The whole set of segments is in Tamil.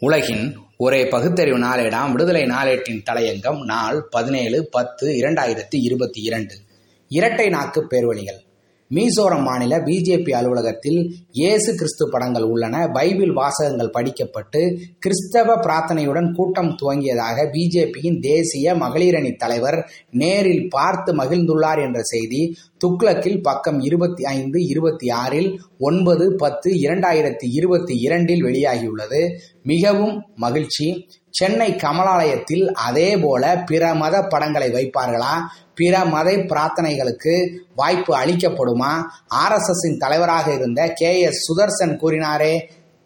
உலகின் ஒரே பகுத்தறிவு நாளேடாம் விடுதலை நாளேட்டின் தலையங்கம் நாள் பதினேழு பத்து இரண்டாயிரத்தி இருபத்தி இரண்டு. இரட்டை நாக்கு பேர்வழிகள். மீசோரம் மாநில பிஜேபி அலுவலகத்தில் இயேசு கிறிஸ்து படங்கள் உள்ளன. பைபிள் வாசகங்கள் படிக்கப்பட்டு கிறிஸ்தவ பிரார்த்தனையுடன் கூட்டம் துவங்கியதாக பிஜேபியின் தேசிய மகளிரணி தலைவர் நேரில் பார்த்து மகிழ்ந்துள்ளார் என்ற செய்தி துக்ளக்கில் பக்கம் இருபத்தி ஐந்து இருபத்தி ஆறில் ஒன்பது பத்து இரண்டாயிரத்தி இருபத்தி இரண்டில் வெளியாகியுள்ளது. மிகவும் மகிழ்ச்சி. சென்னை கமலாலயத்தில் அதே போல பிற மத படங்களை வைப்பார்களா? பிற மத பிரார்த்தனைகளுக்கு வாய்ப்பு அளிக்கப்படுமா? ஆர்எஸ்எஸ்ஸின் தலைவராக இருந்த கே எஸ் சுதர்சன் கூறினாரே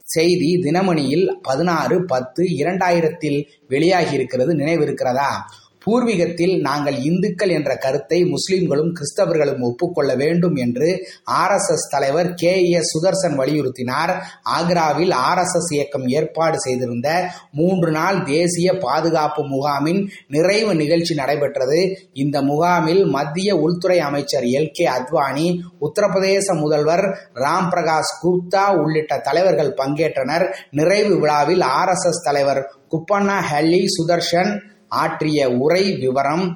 செய்தி தினமணியில் பதினாறு பத்து இரண்டாயிரத்தில் வெளியாகி இருக்கிறது நினைவிருக்கிறதா? பூர்வீகத்தில் நாங்கள் இந்துக்கள் என்ற கருத்தை முஸ்லிம்களும் கிறிஸ்தவர்களும் ஒப்புக்கொள்ள வேண்டும் என்று ஆர்எஸ்எஸ் தலைவர் கே எஸ் சுதர்சன் வலியுறுத்தினார். ஆக்ராவில் ஆர்எஸ்எஸ் இயக்கம் ஏற்பாடு செய்திருந்த மூன்று நாள் தேசிய பாதுகாப்பு முகாமின் நிறைவு நிகழ்ச்சி நடைபெற்றது. இந்த முகாமில் மத்திய உள்துறை அமைச்சர் எல் கே அத்வானி உத்தரப்பிரதேச முதல்வர் ராம் பிரகாஷ் குப்தா உள்ளிட்ட தலைவர்கள் பங்கேற்றனர். நிறைவு விழாவில் ஆர்எஸ்எஸ் தலைவர் குப்பண்ணா ஹல்லி சுதர்ஷன் ஆற்றிய உரை விவரம்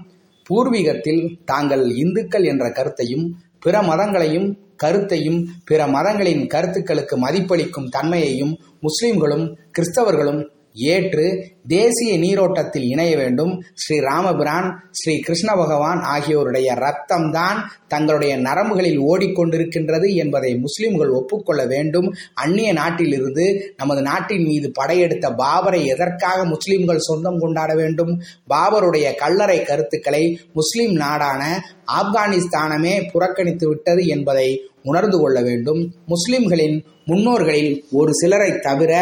பூர்வீகத்தில் தாங்கள் இந்துக்கள் என்ற கருத்தையும் பிற மதங்களையும் கருத்தையும் பிற மதங்களின் கருத்துக்களுக்கு மதிப்பளிக்கும் தன்மையையும் முஸ்லிம்களும் கிறிஸ்தவர்களும் ஏற்று தேசிய நீரோட்டத்தில் இணைய வேண்டும். ஸ்ரீ ராமபிரான் ஸ்ரீ கிருஷ்ண பகவான் ஆகியோருடைய ரத்தம்தான் தங்களுடைய நரம்புகளில் ஓடிக்கொண்டிருக்கின்றது என்பதை முஸ்லிம்கள் ஒப்புக்கொள்ள வேண்டும். அந்நிய நாட்டிலிருந்து நமது நாட்டின் மீது படையெடுத்த பாபரை எதற்காக முஸ்லிம்கள் சொந்தம் கொண்டாட வேண்டும்? பாபருடைய கல்லறை கருத்துக்களை முஸ்லிம் நாடான ஆப்கானிஸ்தானமே புறக்கணித்து விட்டது என்பதை உணர்ந்து கொள்ள வேண்டும். முஸ்லிம்களின் முன்னோர்களில் ஒரு சிலரை தவிர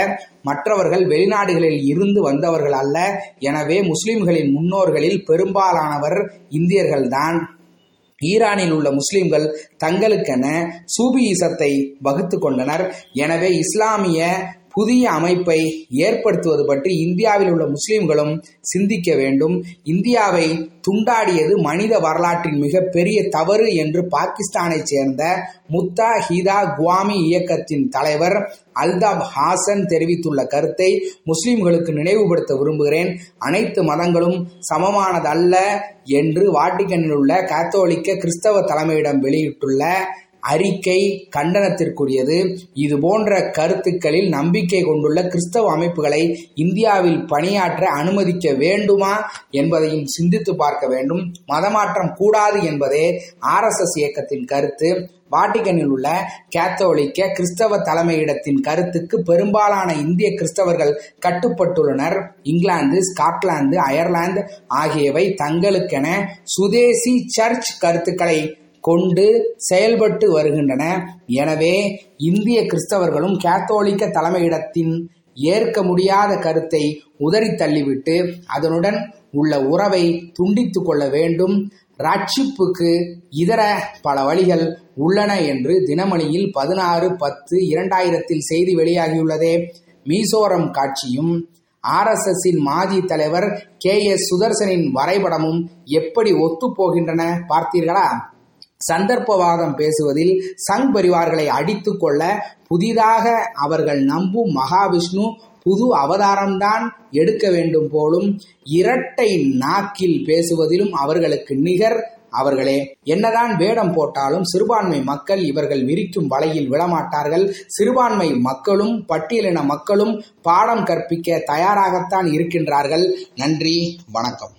மற்றவர்கள் வெளிநாடுகளில் இருந்து வந்தவர்கள் அல்ல. எனவே முஸ்லிம்களின் முன்னோர்களில் பெரும்பாலானவர் இந்தியர்கள்தான். ஈரானில் உள்ள முஸ்லிம்கள் தங்களுக்கென சூபியிசத்தை வகுத்து கொண்டனர். எனவே இஸ்லாமிய புதிய அமைப்பை ஏற்படுத்துவது பற்றி இந்தியாவில் உள்ள முஸ்லிம்களும் சிந்திக்க வேண்டும். இந்தியாவை துண்டாடியது மனித வரலாற்றின் மிகப்பெரிய தவறு என்று பாகிஸ்தானை சேர்ந்த முத்தா ஹிதா குவாமி இயக்கத்தின் தலைவர் அல்தாப் ஹாசன் தெரிவித்துள்ள கருத்தை முஸ்லிம்களுக்கு நினைவுபடுத்த விரும்புகிறேன். அனைத்து மதங்களும் சமமானதல்ல என்று வாட்டிகனில் உள்ள கத்தோலிக்க கிறிஸ்தவ தலைமையிடம் வெளியிட்டுள்ள அறிக்கை கண்டனத்திற்குரியது. இது போன்ற கருத்துக்களில் நம்பிக்கை கொண்டுள்ள கிறிஸ்தவ அமைப்புகளை இந்தியாவில் பணியாற்ற அனுமதிக்க வேண்டுமா என்பதையும் சிந்தித்து பார்க்க வேண்டும். மதமாற்றம் கூடாது என்பதே ஆர்எஸ்எஸ் இயக்கத்தின் கருத்து. வாட்டிகனில் உள்ள கேத்தோலிக்க கிறிஸ்தவ தலைமையிடத்தின் கருத்துக்கு பெரும்பாலான இந்திய கிறிஸ்தவர்கள் கட்டுப்பட்டுள்ளனர். இங்கிலாந்து ஸ்காட்லாந்து அயர்லாந்து ஆகியவை தங்களுக்கென சுதேசி சர்ச் கருத்துக்களை கொண்டு செயல்பட்டு வருகின்றன. எனவே இந்திய கிறிஸ்தவர்களும் கேத்தோலிக்க தலைமையிடத்தின் ஏற்க முடியாத கருத்தை உதறி தள்ளிவிட்டு அதனுடன் உள்ள உறவை துண்டித்து கொள்ள வேண்டும். ரட்சிப்புக்கு இதர பல வழிகள் உள்ளன என்று தினமணியில் பதினாறு பத்து இரண்டாயிரத்தில் செய்தி வெளியாகியுள்ளதே. மீசோரம் காட்சியும் ஆர்எஸ்எஸ்ஸின் மாஜி தலைவர் கே எஸ் சுதர்சனின் வரைபடமும் எப்படி ஒத்துப்போகின்றன பார்த்தீர்களா? சந்தர்ப்பவாதம் பேசுவதில் சங் பரிவார்களை அடித்து கொள்ள புதிதாக அவர்கள் நம்பும் மகாவிஷ்ணு புது அவதாரம்தான் எடுக்க வேண்டும் போலும் இரட்டை நாக்கில் பேசுவதிலும் அவர்களுக்கு நிகர் அவர்களே. என்னதான் வேடம் போட்டாலும் சிறுபான்மை மக்கள் இவர்கள் விரிக்கும் வலையில் விழமாட்டார்கள். சிறுபான்மை மக்களும் பட்டியலின மக்களும் பாடம் கற்பிக்க தயாராகத்தான் இருக்கின்றார்கள். நன்றி வணக்கம்.